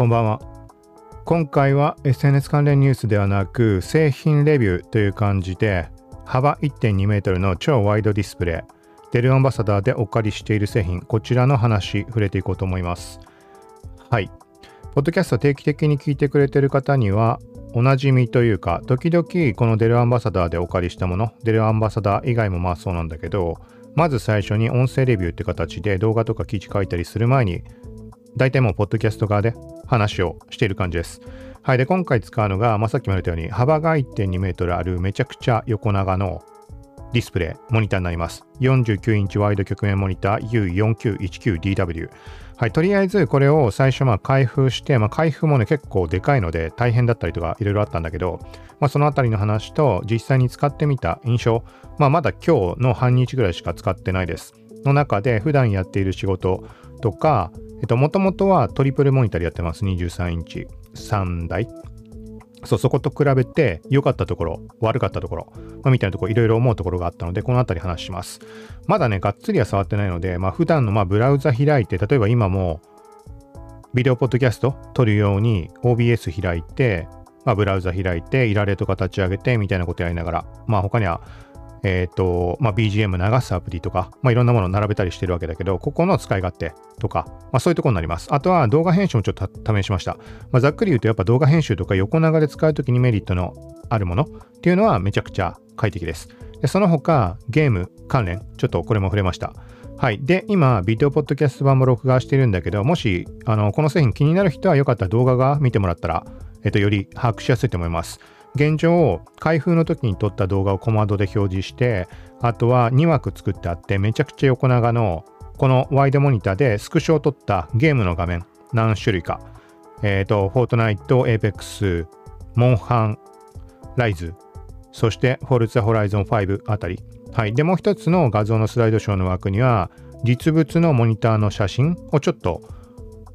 こんばんは。今回は SNS 関連ニュースではなく製品レビューという感じで幅1.2メートルの超ワイドディスプレイデルアンバサダーでお借りしている製品こちらの話触れていこうと思います。はい。ポッドキャスト定期的に聞いてくれてる方にはおなじみというか時々このデルアンバサダーでお借りしたものデルアンバサダー以外もまあそうなんだけどまず最初に音声レビューって形で動画とか記事書いたりする前に大体もうポッドキャスト側で話をしている感じです。はい。で、今回使うのが、まあ、さっきも言ったように、幅が1.2メートルあるめちゃくちゃ横長のディスプレイ、モニターになります。49インチワイド曲面モニター U4919DW。はい。とりあえずこれを最初まあ開封して、まあ、開封もね結構でかいので大変だったりとかいろいろあったんだけど、まあ、そのあたりの話と実際に使ってみた印象、まあ、まだ今日の半日ぐらいしか使ってないです。の中で普段やっている仕事とか、えっと、もともとはトリプルモニターでやってます。23インチ3台。そう、そこと比べて良かったところ、悪かったところ、まあ、みたいなところ、いろいろ思うところがあったので、このあたり話します。まだね、がっつりは触ってないので、まあ、普段のまあブラウザ開いて、例えば今も、ビデオポッドキャスト撮るように OBS 開いて、まあ、ブラウザ開いて、イラレとか立ち上げて、みたいなことやりながら、まあ、他にはえっ、ー、と、まあ、BGM 流すアプリとか、まあ、いろんなものを並べたりしてるわけだけど、ここの使い勝手とか、まあ、そういうところになります。あとは動画編集もちょっと試しました。まあ、ざっくり言うと、やっぱ動画編集とか横長で使うときにメリットのあるものっていうのはめちゃくちゃ快適です。でその他、ゲーム関連、ちょっとこれも触れました。はい。で、今、ビデオポッドキャスト版も録画してるんだけど、もし、あの、この製品気になる人はよかったら動画が見てもらったら、えっと、より把握しやすいと思います。現状、開封の時に撮った動画をコマンドで表示して、あとは2枠作ってあって、めちゃくちゃ横長の、このワイドモニターでスクショを撮ったゲームの画面、何種類か。えっ、ー、と、フォートナイト、エーペックス、モンハン、ライズ、そしてフォルツァホライゾン5あたり。はい。で、もう一つの画像のスライドショーの枠には、実物のモニターの写真をちょっと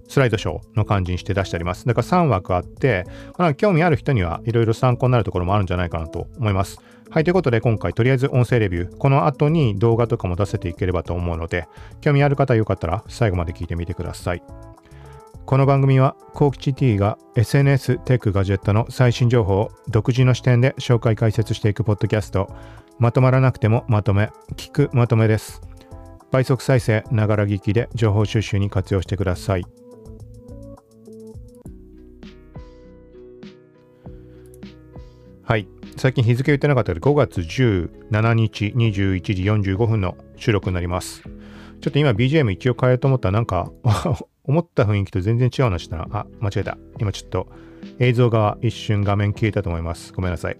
スライドショーの感じにして出してあります。だから3枠あって、まあ、興味ある人にはいろいろ参考になるところもあるんじゃないかなと思います。はい、ということで今回とりあえず音声レビュー、この後に動画とかも出せていければと思うので、興味ある方よかったら最後まで聞いてみてください。この番組は、コーキチ T が SNS、テック、ガジェットの最新情報を独自の視点で紹介解説していくポッドキャスト、まとまらなくてもまとめ、聞くまとめです。倍速再生、ながら聞きで情報収集に活用してください。はい。最近日付言ってなかったけど、5月17日21時45分の収録になります。ちょっと今 BGM 一応変えようと思ったらなんか 思った雰囲気と全然違うなしたら、あ、間違えた。今ちょっと映像が一瞬画面消えたと思います。ごめんなさい。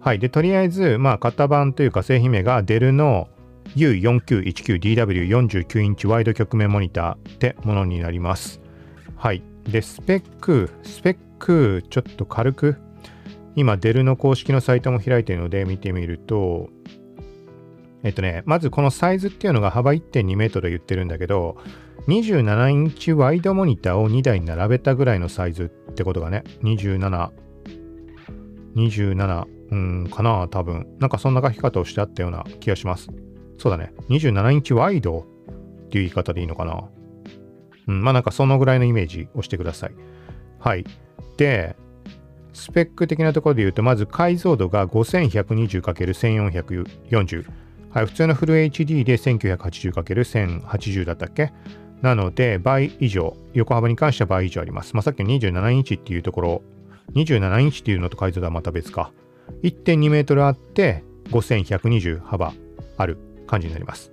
はい。で、とりあえず、まあ、型番というか製品名がデルの U4919DW49 インチワイド曲面モニターってものになります。はい。で、スペック、スペック、ちょっと軽く今、デルの公式のサイトも開いているので見てみると、えっとね、まずこのサイズっていうのが幅1.2メートル言ってるんだけど、27インチワイドモニターを2台並べたぐらいのサイズってことがね、27、27、うん、かな、多分。なんかそんな書き方をしてあったような気がします。そうだね。27インチワイドっていう言い方でいいのかな。うん、まあなんかそのぐらいのイメージをしてください。はい。で、スペック的なところで言うと、まず解像度が 5120×1440。はい、普通のフル HD で 1980×1080 だったっけ？なので、倍以上、横幅に関しては倍以上あります。まあ、さっきの27インチっていうところ、27インチっていうのと解像度はまた別か。1.2メートルあって、5120幅ある感じになります。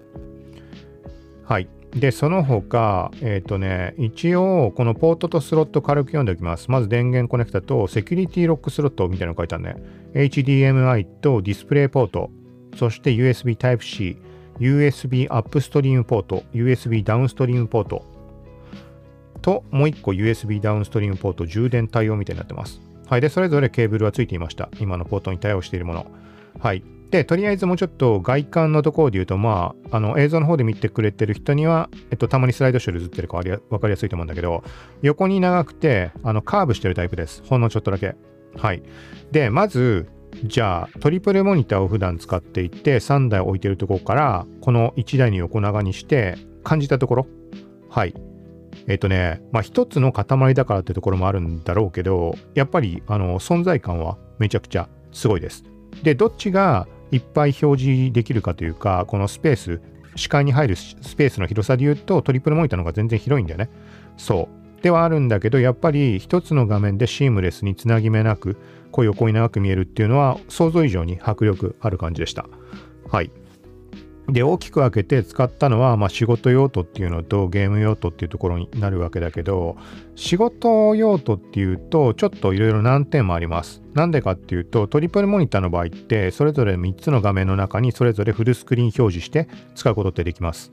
はい。で、その他、えっ、ー、とね、一応、このポートとスロット軽く読んでおきます。まず電源コネクタとセキュリティロックスロットみたいなの書いてあるね。HDMI とディスプレイポート、そして USB Type-C、USB アップストリームポート、USB ダウンストリームポートと、もう一個 USB ダウンストリームポート、充電対応みたいになってます。はい。で、それぞれケーブルはついていました。今のポートに対応しているもの。はい。で、とりあえずもうちょっと外観のところで言うと、まあ、あの映像の方で見てくれてる人には、えっと、たまにスライドショーで映ってるか分かりやすいと思うんだけど、横に長くて、あのカーブしてるタイプです。ほんのちょっとだけ。はい。で、まず、じゃあ、トリプルモニターを普段使っていて、3台置いてるところから、この1台に横長にして、感じたところ。はい。えっ、とね、まあ一つの塊だからってところもあるんだろうけど、やっぱりあの存在感はめちゃくちゃすごいです。で、どっちがいっぱい表示できるかというか、このスペース、視界に入るスペースの広さで言うと、トリプルモニターの方が全然広いんだよね。そう。ではあるんだけど、やっぱり一つの画面でシームレスにつなぎ目なく、こう横に長く見えるっていうのは、想像以上に迫力ある感じでした。はい。で大きく分けて使ったのは、まあ、仕事用途っていうのとゲーム用途っていうところになるわけだけど仕事用途っていうとちょっといろいろ難点もあります。なんでかっていうとトリプルモニターの場合ってそれぞれ3つの画面の中にそれぞれフルスクリーン表示して使うことってできます。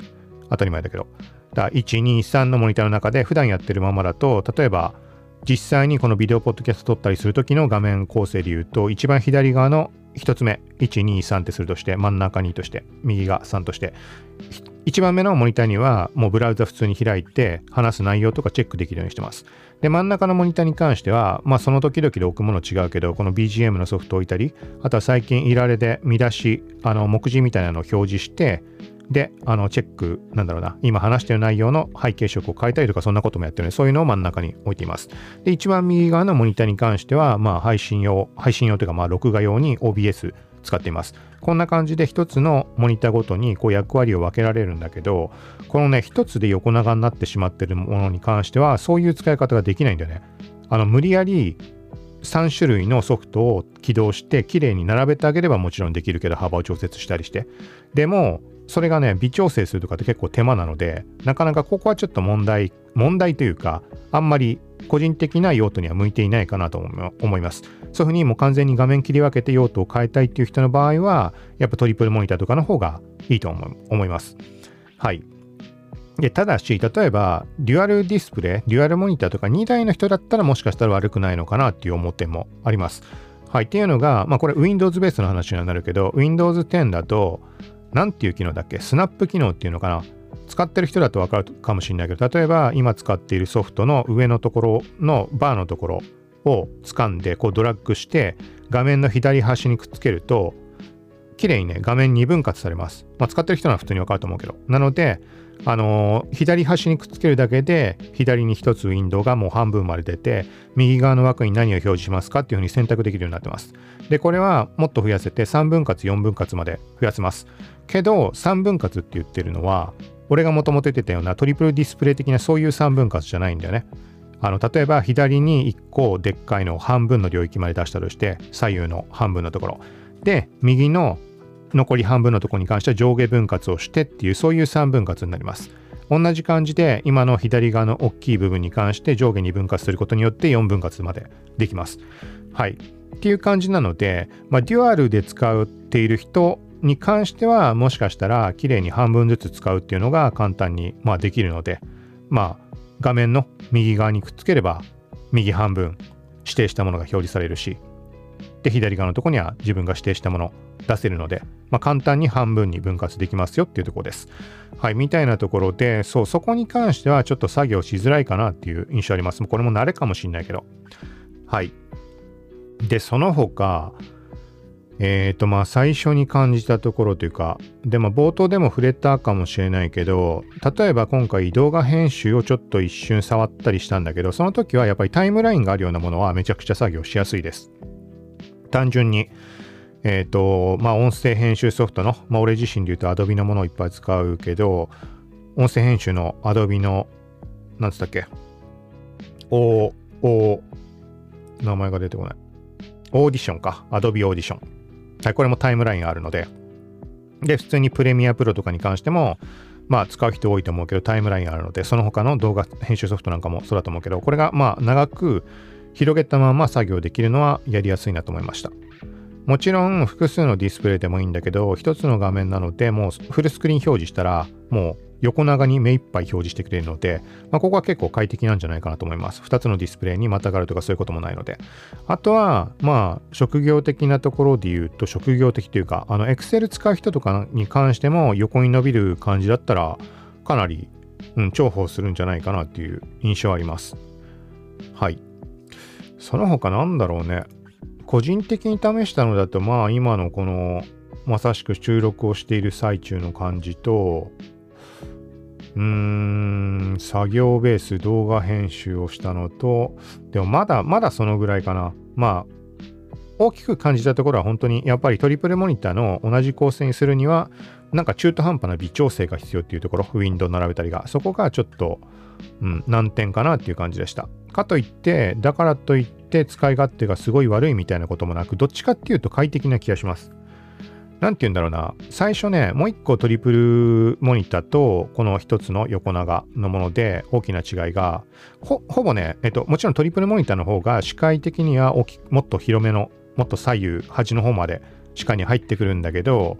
当たり前だけど。だ123のモニターの中で普段やってるままだと例えば実際にこのビデオポッドキャスト撮ったりする時の画面構成で言うと一番左側の1つ目、1、2、3ってするとして、真ん中2として、右が3として、1番目のモニターにはもうブラウザ普通に開いて話す内容とかチェックできるようにしてます。で、真ん中のモニターに関しては、まあその時々で置くもの違うけど、この BGM のソフトを置いたり、あとは最近いられで見出し、あの目次みたいなのを表示して、で、あの、チェック、なんだろうな、今話してる内容の背景色を変えたりとか、そんなこともやってるので、そういうのを真ん中に置いています。で、一番右側のモニターに関しては、まあ、配信用、配信用というか、まあ、録画用に OBS 使っています。こんな感じで一つのモニターごとにこう役割を分けられるんだけど、このね、一つで横長になってしまってるものに関しては、そういう使い方ができないんだよね。あの、無理やり3種類のソフトを起動して綺麗に並べてあげればもちろんできるけど幅を調節したりしてでもそれがね、微調整するとかって結構手間なので、なかなかここはちょっと問題、問題というか、あんまり個人的な用途には向いていないかなと思います。そういうふうにもう完全に画面切り分けて用途を変えたいっていう人の場合は、やっぱトリプルモニターとかの方がいいと思います。はい。で、ただし、例えば、デュアルディスプレイ、デュアルモニターとか2台の人だったらもしかしたら悪くないのかなっていう視点もあります。はい。っていうのが、まあこれ Windows ベースの話にはなるけど、Windows 10だと、何ていう機能だっけ？スナップ機能っていうのかな？使ってる人だとわかるかもしれないけど、例えば今使っているソフトの上のところのバーのところを掴んでこうドラッグして画面の左端にくっつけると綺麗にね画面に分割されます。まあ、使ってる人は普通にわかると思うけど。なので、あの、左端にくっつけるだけで左に1つウィンドウがもう半分まで出て右側の枠に何を表示しますかっていうふうに選択できるようになってます。で、これはもっと増やせて3分割、4分割まで増やせます。けど、3分割って言ってるのは、俺がもともと言ってたようなトリプルディスプレイ的なそういう3分割じゃないんだよね。あの例えば左に1個でっかいのを半分の領域まで出したとして左右の半分のところで右の残り半分のところに関しては上下分割をしてっていうそういう3分割になります。同じ感じで今の左側の大きい部分に関して上下に分割することによって4分割までできます。はい。っていう感じなので、まあ、デュアルで使っている人に関してはもしかしたら綺麗に半分ずつ使うっていうのが簡単にまあできるのでまあ画面の右側にくっつければ右半分指定したものが表示されるしで左側のとこには自分が指定したもの出せるので、まあ、簡単に半分に分割できますよっていうところです。はい、みたいなところで、そう、そこに関してはちょっと作業しづらいかなっていう印象あります。これも慣れかもしんないけど。はい。で、その他、えっ、ー、とまあ最初に感じたところというかでも冒頭でも触れたかもしれないけど例えば今回動画編集をちょっと一瞬触ったりしたんだけどその時はやっぱりタイムラインがあるようなものはめちゃくちゃ作業しやすいです単純にえっ、ー、とまあ音声編集ソフトのまあ俺自身で言うと Adobe のものをいっぱい使うけど音声編集の Adobe のなんつったっけ？おお名前が出てこない。オーディションか。Adobe オーディション。はい、これもタイムラインがあるので、で、普通にプレミアプロとかに関しても、まあ使う人多いと思うけどタイムラインがあるので、その他の動画編集ソフトなんかもそうだと思うけど、これがまあ長く広げたまま作業できるのはやりやすいなと思いました。もちろん複数のディスプレイでもいいんだけど、一つの画面なので、もうフルスクリーン表示したら、もう横長に目いっぱい表示してくれるので、まあ、ここは結構快適なんじゃないかなと思います。2つのディスプレイにまたがるとかそういうこともないので。あとは、まあ、職業的なところで言うと、職業的というか、あの、Excel 使う人とかに関しても横に伸びる感じだったら、かなり、うん、重宝するんじゃないかなっていう印象あります。はい。その他なんだろうね。個人的に試したのだと、まあ今のこのまさしく収録をしている最中の感じと、うーん、作業ベース動画編集をしたのと、でもまだまだそのぐらいかな。まあ、大きく感じたところは本当にやっぱりトリプルモニターの同じ構成にするには、なんか中途半端な微調整が必要っていうところ、ウィンドウ並べたりが、そこがちょっと、うん、難点かなっていう感じでした。かといって、だからといって使い勝手がすごい悪いみたいなこともなく、どっちかっていうと快適な気がします。なんて言うんだろうな、最初ね、もう一個トリプルモニターと、この一つの横長のもので、大きな違いが、ほぼね、えっと、もちろんトリプルモニターの方が視界的には大きもっと広めの、もっと左右、端の方まで視界に入ってくるんだけど、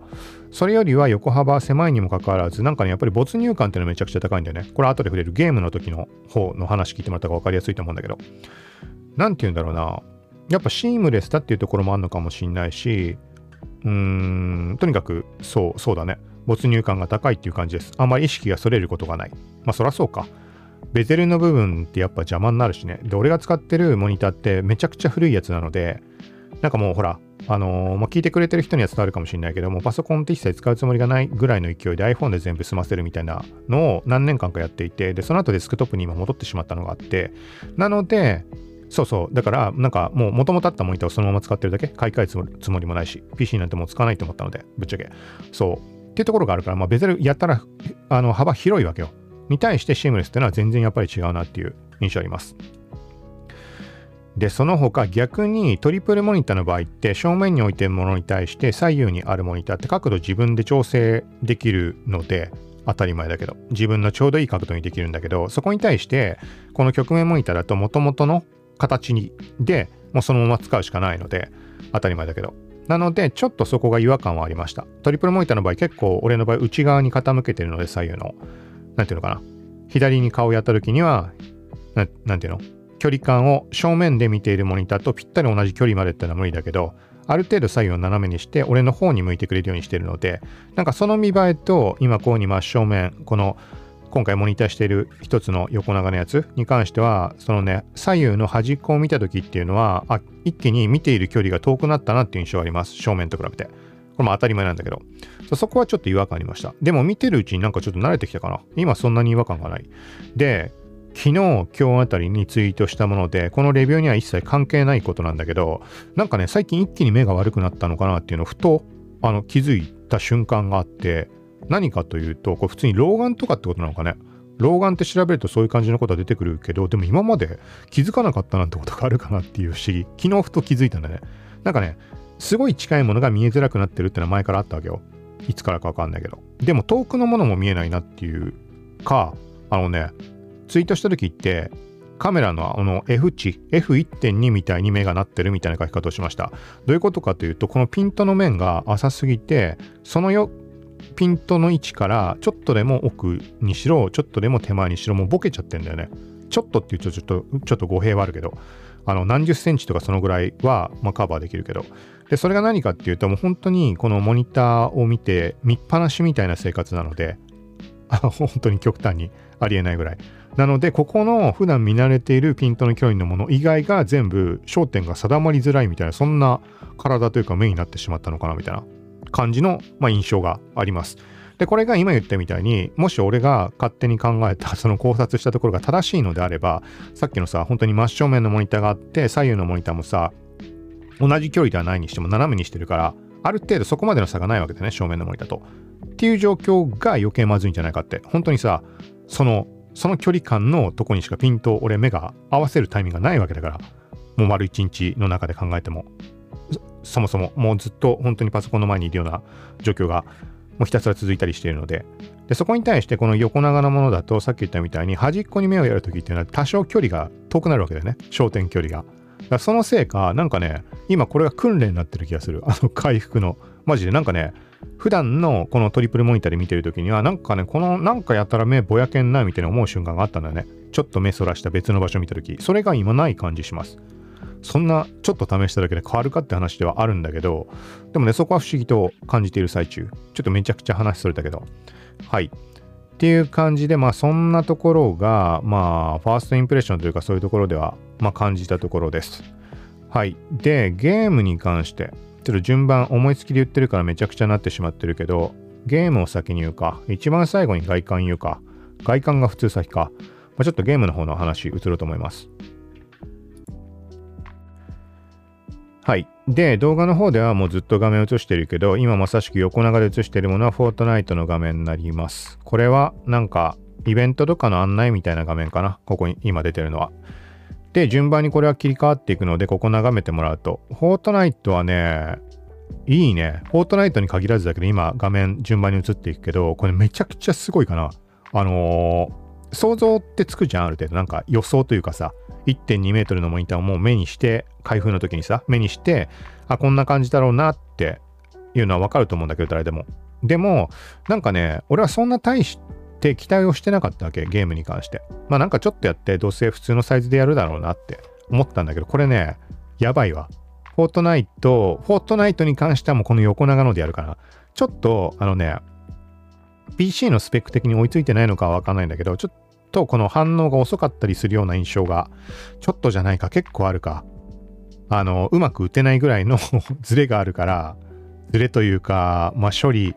それよりは横幅狭いにもかかわらず、なんかね、やっぱり没入感っていうのはめちゃくちゃ高いんだよね。これ後で触れるゲームの時の方の話聞いてもらった方が分かりやすいと思うんだけど。なんて言うんだろうな。やっぱシームレスだっていうところもあるのかもしんないし、うーん、とにかく、そう、そうだね。没入感が高いっていう感じです。あんまり意識がそれることがない。まあ、そらそうか。ベゼルの部分ってやっぱ邪魔になるしね。で、俺が使ってるモニターってめちゃくちゃ古いやつなので、なんかもうほら、あのー、まあ、聞いてくれてる人には伝わるかもしれないけども、パソコンって一切使うつもりがないぐらいの勢いで iPhone で全部済ませるみたいなのを何年間かやっていて、で、その後デスクトップに今戻ってしまったのがあって、なので、そうそう。だから、なんかもう元々あったモニターをそのまま使ってるだけ、買い替えるつもりもないし、PC なんてもう使わないと思ったので、ぶっちゃけ。そう。っていうところがあるから、まあ、ベゼルやったら、あの、幅広いわけよ。に対してシームレスっていうのは全然やっぱり違うなっていう印象あります。で、その他逆にトリプルモニターの場合って正面に置いてるものに対して左右にあるモニターって角度自分で調整できるので当たり前だけど自分のちょうどいい角度にできるんだけどそこに対してこの曲面モニターだと元々の形にでもうそのまま使うしかないので当たり前だけど。なのでちょっとそこが違和感はありました。トリプルモニターの場合結構俺の場合内側に傾けてるので左右の。何ていうのかな。左に顔をやった時には何ていうの？距離感を正面で見ているモニターとぴったり同じ距離までってのは無理だけどある程度左右を斜めにして俺の方に向いてくれるようにしてるのでなんかその見栄えと今こうに真正面この今回モニターしている一つの横長のやつに関しては、そのね、左右の端っこを見た時っていうのは、あ、一気に見ている距離が遠くなったなっていう印象があります。正面と比べて。これも当たり前なんだけど。そこはちょっと違和感ありました。でも見てるうちになんかちょっと慣れてきたかな。今そんなに違和感がない。で、昨日、今日あたりにツイートしたもので、このレビューには一切関係ないことなんだけど、なんかね、最近一気に目が悪くなったのかなっていうのをふと、あの、気づいた瞬間があって、何かというと、これ普通に老眼とかってことなのかね。老眼って調べるとそういう感じのことは出てくるけど、でも今まで気づかなかったなんてことがあるかなっていう不思議。昨日ふと気づいたんだね。なんかね、すごい近いものが見えづらくなってるってのは前からあったわけよ。いつからかわかんないけど。でも遠くのものも見えないなっていうか、あのね、ツイートした時ってカメラのあの F 値、F1.2 みたいに目がなってるみたいな書き方をしました。どういうことかというと、このピントの面が浅すぎて、そのよピントの位置からちょっとでも奥にしろちょっとでも手前にしろもうボケちゃってんだよね。ちょっとっていうとちょっとちょっと語弊はあるけどあの何十センチとかそのぐらいは、まあ、カバーできるけど。でそれが何かっていうともう本当にこのモニターを見て見っぱなしみたいな生活なので 本当に極端にありえないぐらい。なのでここの普段見慣れているピントの距離のもの以外が全部焦点が定まりづらいみたいなそんな体というか目になってしまったのかなみたいな。感じの、まあ、印象があります。で、これが今言ったみたいに、もし俺が勝手に考えた、その考察したところが正しいのであれば、さっきのさ、本当に真正面のモニターがあって、左右のモニターもさ、同じ距離ではないにしても斜めにしてるから、ある程度そこまでの差がないわけだね、正面のモニターと。っていう状況が余計まずいんじゃないかって。本当にさ、その、その距離感のとこにしかピント、俺目が合わせるタイミングがないわけだから、もう丸一日の中で考えても。そもそももうずっと本当にパソコンの前にいるような状況がもうひたすら続いたりしているので。でそこに対してこの横長のものだとさっき言ったみたいに端っこに目をやるときっていうのは多少距離が遠くなるわけだよね。焦点距離が。だそのせいかなんかね今これが訓練になってる気がする。あの回復の。マジでなんかね普段のこのトリプルモニターで見てるときにはなんかねこのなんかやったら目ぼやけんなみたいな思う瞬間があったんだよね。ちょっと目そらした別の場所見たとき。それが今ない感じします。そんなちょっと試しただけで変わるかって話ではあるんだけど、でもね、そこは不思議と感じている最中。ちょっとめちゃくちゃ話それたけど。はい。っていう感じで、まあそんなところが、まあファーストインプレッションというかそういうところでは、まあ感じたところです。はい。で、ゲームに関して、ちょっと順番思いつきで言ってるからめちゃくちゃなってしまってるけど、ゲームを先に言うか、一番最後に外観言うか、外観が普通先か。まあ、ちょっとゲームの方の話移ろうと思います。はい。で、動画の方ではもうずっと画面映してるけど、今まさしく横長で映してるものはフォートナイトの画面になります。これはなんかイベントとかの案内みたいな画面かな？ここに今出てるのは。で、順番にこれは切り替わっていくので、ここ眺めてもらうと、フォートナイトはね、いいね。フォートナイトに限らずだけど、今画面順番に移っていくけど、これめちゃくちゃすごいかな。あのー、想像ってつくじゃん、ある程度。なんか予想というかさ、1.2メートルのモニターをもう目にして、開封の時にさ、目にして、あ、こんな感じだろうなっていうのはわかると思うんだけど、誰でも。でも、なんかね、俺はそんな大して期待をしてなかったわけ、ゲームに関して。まあなんかちょっとやって、どうせ普通のサイズでやるだろうなって思ったんだけど、これね、やばいわ。フォートナイト、フォートナイトに関してはもうこの横長のでやるかな。ちょっと、あのね、PC のスペック的に追いついてないのかはわかんないんだけど、ちょっとこの反応が遅かったりするような印象が、ちょっとじゃないか、結構あるか。あの、うまく打てないぐらいの ズレがあるから、ズレというか、まあ処理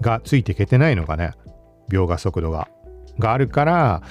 がついていけてないのかね。描画速度が。があるから、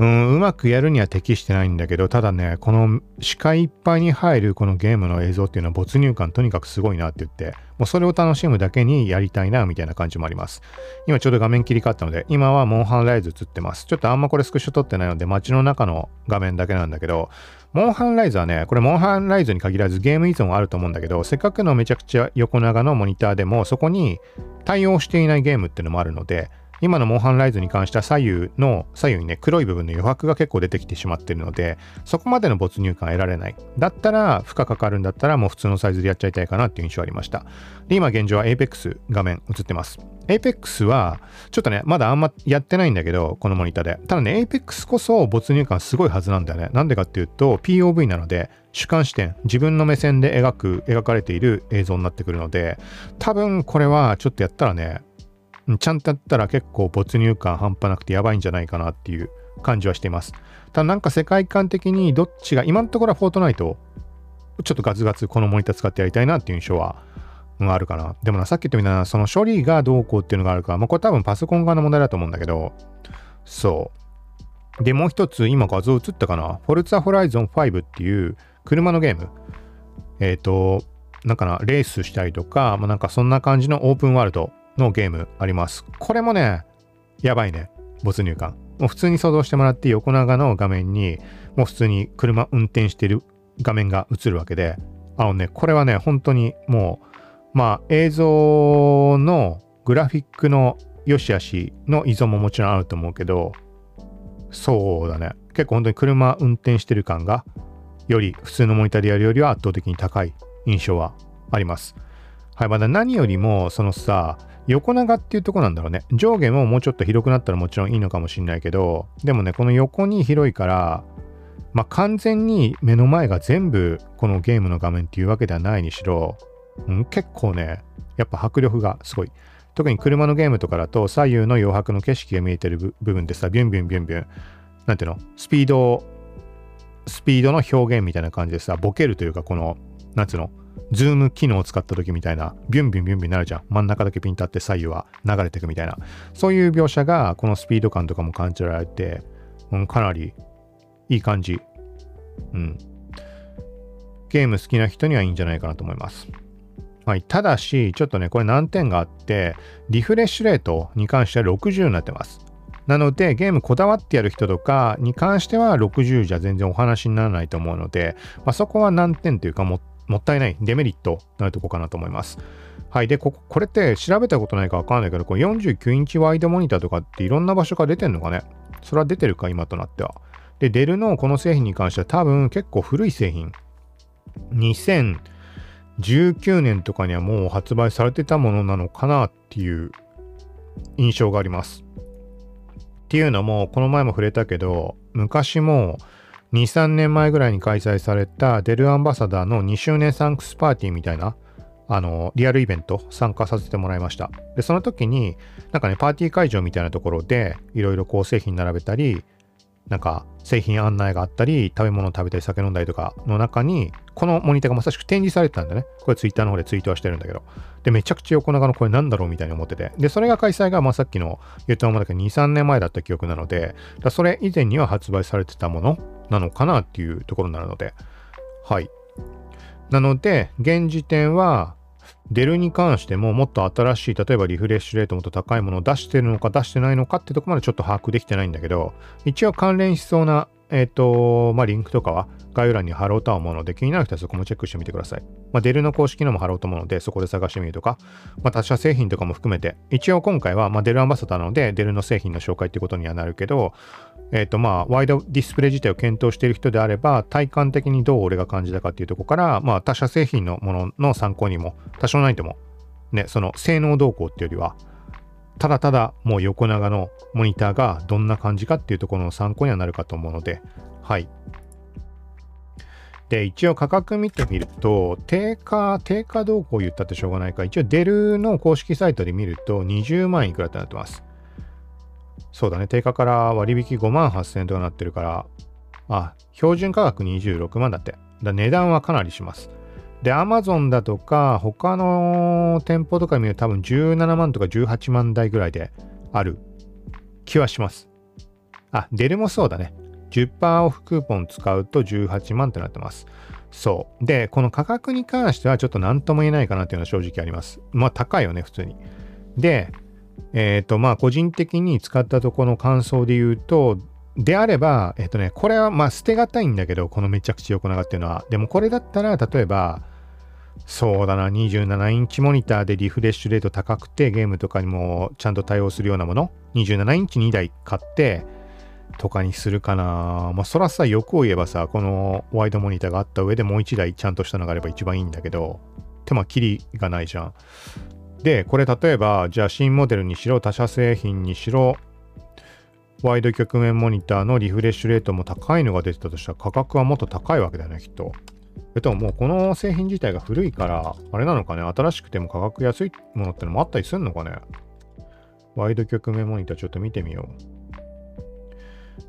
うん、うまくやるには適してないんだけど、ただね、この視界いっぱいに入るこのゲームの映像っていうのは没入感とにかくすごいなって言って、もうそれを楽しむだけにやりたいなみたいな感じもあります。今ちょうど画面切り替わったので、今はモンハンライズ映ってます。ちょっとあんまこれスクショ撮ってないので、街の中の画面だけなんだけど、モンハンライズはね、これモンハンライズに限らずゲーム依存はあると思うんだけど、せっかくのめちゃくちゃ横長のモニターでも、そこに対応していないゲームっていうのもあるので、今のモンハンライズに関しては左右の、左右にね、黒い部分の余白が結構出てきてしまってるので、そこまでの没入感得られない。だったら、負荷かかるんだったら、もう普通のサイズでやっちゃいたいかなっていう印象ありました。で、今現状は Apex 画面映ってます。Apex は、ちょっとね、まだあんまやってないんだけど、このモニターで。ただね、Apex こそ没入感すごいはずなんだよね。なんでかっていうと、POV なので、主観視点、自分の目線で描く、描かれている映像になってくるので、多分これはちょっとやったらね、ちゃんとやったら結構没入感半端なくてやばいんじゃないかなっていう感じはしています。ただなんか世界観的にどっちが、今のところはフォートナイト、ちょっとガツガツこのモニター使ってやりたいなっていう印象は、うん、あるかな。でもな、さっき言ったみたいな、その処理がどうこうっていうのがあるか、まあこれ多分パソコン側の問題だと思うんだけど、そう。で、もう一つ、今画像映ったかな？フォルツァホライゾン5っていう車のゲーム。えっ、ー、と、なんかな、レースしたりとか、まあ、なんかそんな感じのオープンワールドのゲームあります。これもね、やばいね。没入感。もう普通に想像してもらって横長の画面に、もう普通に車運転してる画面が映るわけで、あのね、これはね、本当にもう、まあ映像のグラフィックの良し悪しの依存ももちろんあると思うけど、そうだね。結構本当に車運転してる感が、より普通のモニターでやるよりは圧倒的に高い印象はあります。はい、まだ何よりも、そのさ、横長っていうとこなんだろうね。上下ももうちょっと広くなったらもちろんいいのかもしれないけど、でもね、この横に広いから、まあ、完全に目の前が全部このゲームの画面っていうわけではないにしろ、うん、結構ね、やっぱ迫力がすごい。特に車のゲームとかだと左右の余白の景色が見えてる部分でさ、ビュンビュンビュンビュン、なんていうの？スピード、スピードの表現みたいな感じでさ、ボケるというか、この、なんつうの？ズーム機能を使った時みたいな、ビュンビュンビュンビュンなるじゃん。真ん中だけピン立って左右は流れていくみたいな。そういう描写が、このスピード感とかも感じられて、うん、かなりいい感じ。うん。ゲーム好きな人にはいいんじゃないかなと思います。はい。ただし、ちょっとね、これ難点があって、リフレッシュレートに関しては60になってます。なので、ゲームこだわってやる人とかに関しては60じゃ全然お話にならないと思うので、まあ、そこは難点というかもっもったいないデメリットなるとこかなと思います。はい。で、ここれって調べたことないかわかんないけど、これ49インチワイドモニターとかっていろんな場所から出てんのかね？それは出てるか、今となっては。で、デルのこの製品に関しては多分結構古い製品。2019年とかにはもう発売されてたものなのかなっていう印象があります。っていうのも、この前も触れたけど、昔も2、3年前ぐらいに開催されたデルアンバサダーの2周年サンクスパーティーみたいな、あの、リアルイベント参加させてもらいました。で、その時に、なんかね、パーティー会場みたいなところで、いろいろこう製品並べたり、なんか製品案内があったり、食べ物食べたり酒飲んだりとかの中に、このモニターがまさしく展示されてたんだね。これツイッターの方でツイートはしてるんだけど。で、めちゃくちゃ横長のこれなんだろうみたいに思ってて。で、それが開催がまあさっきの言ったままだけど2、3年前だった記憶なので、だそれ以前には発売されてたものなのかなっていうところになるので。はい。なので、現時点は、デルに関してももっと新しい、例えばリフレッシュレートもっと高いものを出してるのか出してないのかってとこまでちょっと把握できてないんだけど、一応関連しそうなえっ、ー、と、まあ、リンクとかは概要欄に貼ろうとは思うので、気になる人はそこもチェックしてみてください。まあ、デルの公式のも貼ろうと思うので、そこで探してみるとか、まあ、他社製品とかも含めて、一応今回は、まあ、デルアンバサダーなので、デルの製品の紹介ってことにはなるけど、えっ、ー、と、まあ、ワイドディスプレイ自体を検討している人であれば、体感的にどう俺が感じたかっていうとこから、まあ、他社製品のものの参考にも、多少ないとも、ね、その性能動向っていうよりは、ただただもう横長のモニターがどんな感じかっていうところの参考にはなるかと思うので、はい。で、一応価格見てみると、定価、定価どうこう言ったってしょうがないか、一応デルの公式サイトで見ると20万いくらってなってます。そうだね、定価から割引5万8000円とかなってるから、あ、標準価格26万だって。だ値段はかなりします。で、Amazon だとか、他の店舗とか見ると多分17万とか18万台ぐらいである気はします。あ、デルもそうだね。10%オフクーポン使うと18万ってなってます。そう。で、この価格に関してはちょっと何とも言えないかなっていうのは正直あります。まあ高いよね、普通に。で、えっ、ー、と、まあ個人的に使ったとこの感想で言うと、であれば、えっ、とね、これはまあ捨てがたいんだけど、このめちゃくちゃ横長っていうのは。でもこれだったら、例えば、そうだな、27インチモニターでリフレッシュレート高くて、ゲームとかにもちゃんと対応するようなもの、27インチ2台買って、とかにするかな。まあ、そらさ、欲を言えばさ、このワイドモニターがあった上でもう1台ちゃんとしたのがあれば一番いいんだけど、手間切りがないじゃん。で、これ例えば、じゃあ新モデルにしろ、他社製品にしろ、ワイド局面モニターのリフレッシュレートも高いのが出てたとしたら価格はもっと高いわけだよね、きっと。えっと、もうこの製品自体が古いから、あれなのかね、新しくても価格安いものってのもあったりするのかね？ワイド局面モニターちょっと見てみよう。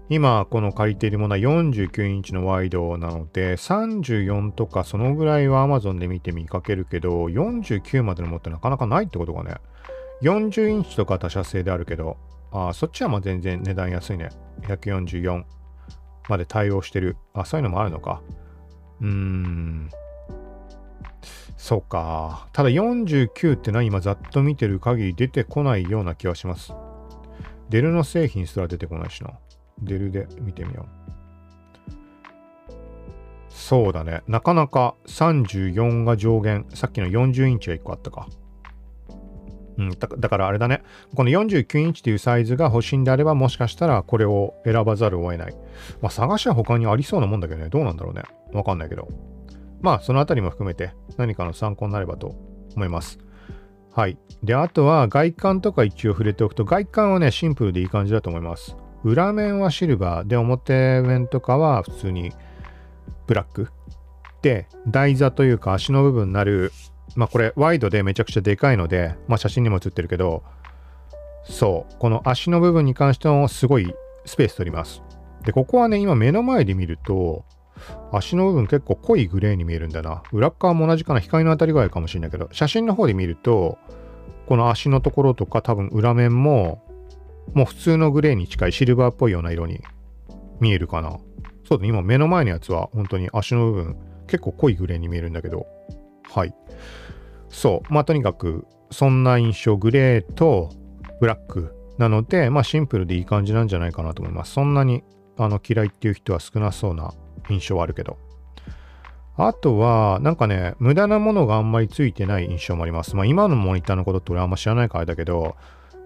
今この借りているものは49インチのワイドなので34とかそのぐらいは Amazon で見て見かけるけど49までのもってなかなかないってことがね40インチとか他社製であるけどああそっちはまあ全然値段安いね144まで対応してるあそういうのもあるのかうーんそうかただ49って何今ざっと見てる限り出てこないような気はしますデルの製品すら出てこないしなデルで見てみよう。そうだね。なかなか34が上限。さっきの40インチが1個あったか。うん、だだからあれだね。この49インチというサイズが欲しいんであれば、もしかしたらこれを選ばざるを得ない。まあ、探しは他にありそうなもんだけどね。どうなんだろうね。わかんないけど。まあ、そのあたりも含めて何かの参考になればと思います。はい。で、あとは外観とか一応触れておくと、外観はね、シンプルでいい感じだと思います。裏面はシルバーで表面とかは普通にブラックで台座というか足の部分になるまあこれワイドでめちゃくちゃでかいのでまあ写真にも写ってるけどそうこの足の部分に関してもすごいスペース取りますでここはね今目の前で見ると足の部分結構濃いグレーに見えるんだな裏側も同じかな光の当たり具合かもしれないけど写真の方で見るとこの足のところとか多分裏面ももう普通のグレーに近いシルバーっぽいような色に見えるかな。そうだ、今目の前のやつは本当に足の部分結構濃いグレーに見えるんだけど、はい。そう、まあとにかくそんな印象、グレーとブラックなので、まあシンプルでいい感じなんじゃないかなと思います。そんなにあの嫌いっていう人は少なそうな印象はあるけど。あとは、なんかね、無駄なものがあんまりついてない印象もあります。まあ今のモニターのことって俺あんま知らないからだけど、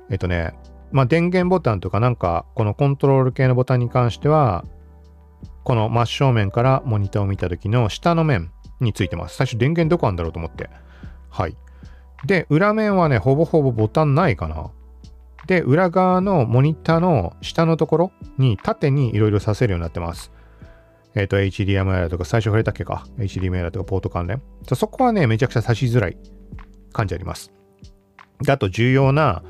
えっとね、まあ、電源ボタンとかなんか、このコントロール系のボタンに関しては、この真正面からモニターを見た時の下の面についてます。最初電源どこあんだろうと思って。はい。で、裏面はね、ほぼほぼボタンないかな。で、裏側のモニターの下のところに縦にいろいろさせるようになってます。えっ、ー、と、HDMI だとか、最初触れたっけか。HDMI だとか、ポート関連。そこはね、めちゃくちゃ差しづらい感じあります。で、あと重要な、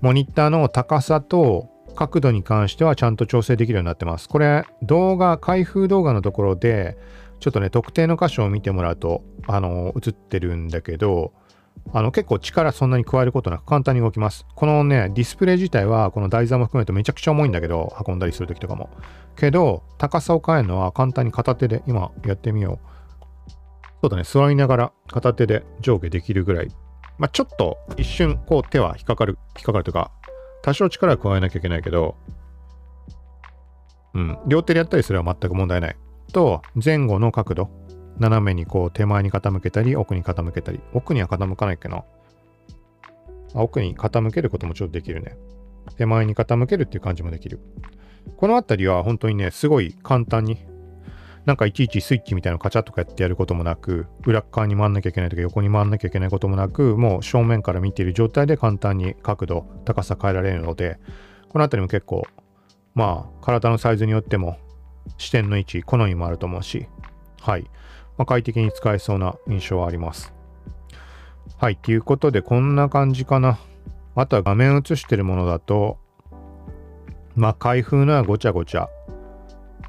モニターの高さと角度に関してはちゃんと調整できるようになってます。これ動画、開封動画のところでちょっとね、特定の箇所を見てもらうと、あの、映ってるんだけど、あの結構力そんなに加えることなく簡単に動きます。このね、ディスプレイ自体はこの台座も含めるとめちゃくちゃ重いんだけど、運んだりするときとかも。けど、高さを変えるのは簡単に片手で、今やってみよう。そうだね、座りながら片手で上下できるぐらい。まあ、ちょっと一瞬こう手は引っかかる、引っかかるというか、多少力を加えなきゃいけないけど、うん、両手でやったりすれば全く問題ない。と、前後の角度。斜めにこう手前に傾けたり、奥に傾けたり。奥には傾かないっけな。あ奥に傾けることもちょっとできるね。手前に傾けるっていう感じもできる。このあたりは本当にね、すごい簡単に、なんかいちいちスイッチみたいなのカチャッとかやってやることもなく、裏側に回んなきゃいけないとか横に回んなきゃいけないこともなく、もう正面から見ている状態で簡単に角度、高さ変えられるので、このあたりも結構、まあ、体のサイズによっても視点の位置、好みもあると思うし、はい。まあ、快適に使えそうな印象はあります。はい。ということで、こんな感じかな。あとは画面映してるものだと、まあ、開封のはごちゃごちゃ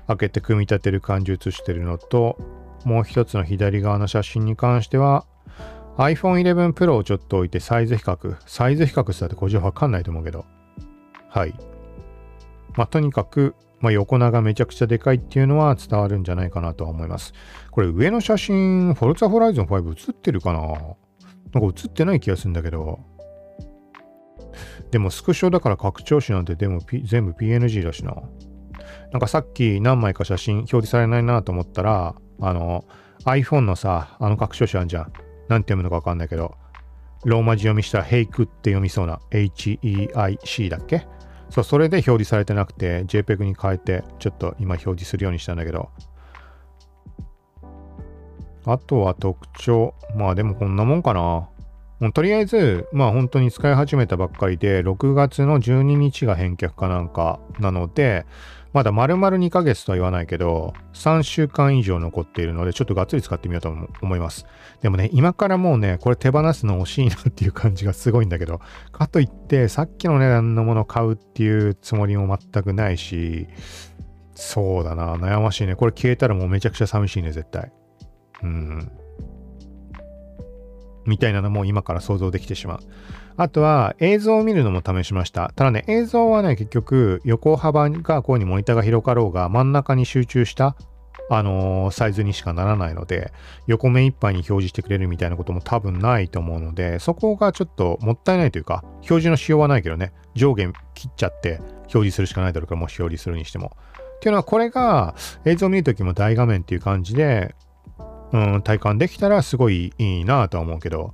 開けて組み立てる感じ映してるのと、もう一つの左側の写真に関しては、iPhone 11 Pro をちょっと置いてサイズ比較。サイズ比較したってこれじゃわかんないと思うけど。はい。まあ、とにかく、まあ、横長めちゃくちゃでかいっていうのは伝わるんじゃないかなとは思います。これ上の写真、フォルツァホライゾン5映ってるかな？なんか映ってない気がするんだけど。でもスクショだから拡張子なんてでも、全部 PNG だしな。なんかさっき何枚か写真表示されないなと思ったら、あの iPhone のさ、あの拡張子あんじゃん。なんて読むのかわかんないけど、ローマ字読みしたら Heik って読みそうな HEIC だっけ？そう、それで表示されてなくて、JPEG に変えて、ちょっと今表示するようにしたんだけど。あとは特徴。まあでもこんなもんかな。もうとりあえず、まあ本当に使い始めたばっかりで、6月の12日が返却かなんかなので、まだ丸々2ヶ月とは言わないけど、3週間以上残っているので、ちょっとがっつり使ってみようと思います。でもね、今からもうね、これ手放すの惜しいなっていう感じがすごいんだけど、かといって、さっきの値段のもの買うっていうつもりも全くないし、そうだな、悩ましいね。これ消えたらもうめちゃくちゃ寂しいね、絶対。うん。みたいなのも今から想像できてしまう。あとは映像を見るのも試しました。ただね、映像はね、結局横幅がこうにモニターが広かろうが真ん中に集中したあのー、サイズにしかならないので、横目いっぱいに表示してくれるみたいなことも多分ないと思うので、そこがちょっともったいないというか、表示の仕様はないけどね、上下切っちゃって表示するしかないだろうから、もし表示するにしても。っていうのは、これが映像を見るときも大画面っていう感じで、うん、体感できたらすごいいいなとは思うけど、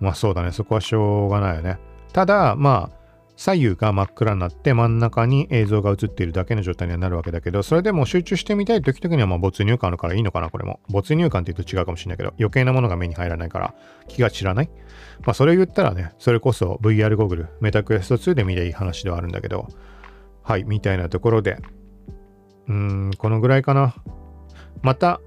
まあそうだね、そこはしょうがないよね。ただ、まあ、左右が真っ暗になって真ん中に映像が映っているだけの状態にはなるわけだけど、それでも集中してみたい時々にはまあ没入感あるからいいのかな、これも。没入感って言うと違うかもしれないけど、余計なものが目に入らないから気が散らない。まあそれを言ったらね、それこそ VR ゴーグル、メタクエスト2で見りゃいい話ではあるんだけど、はい、みたいなところで、うーん、このぐらいかな。また、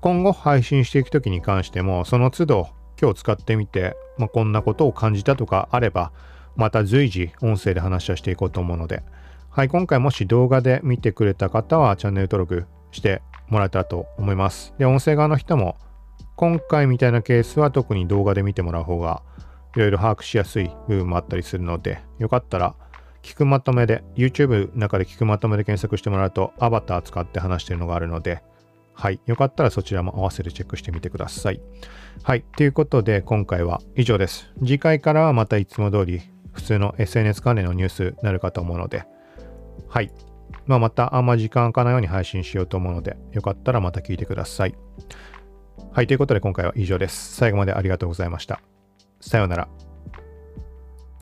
今後配信していく時に関しても、その都度今日使ってみて、まあ、こんなことを感じたとかあれば、また随時音声で話をしていこうと思うので、はい、今回もし動画で見てくれた方はチャンネル登録してもらえたらと思います。で、音声側の人も、今回みたいなケースは特に動画で見てもらう方が、いろいろ把握しやすい部分もあったりするので、よかったら、聞くまとめで、YouTube の中で聞くまとめで検索してもらうと、アバター使って話してるのがあるので、はい。よかったらそちらも合わせてチェックしてみてください。はい。ということで、今回は以上です。次回からはまたいつも通り、普通の SNS 関連のニュースになるかと思うので、はい。まあ、またあんま時間かないように配信しようと思うので、よかったらまた聞いてください。はい。ということで、今回は以上です。最後までありがとうございました。さようなら。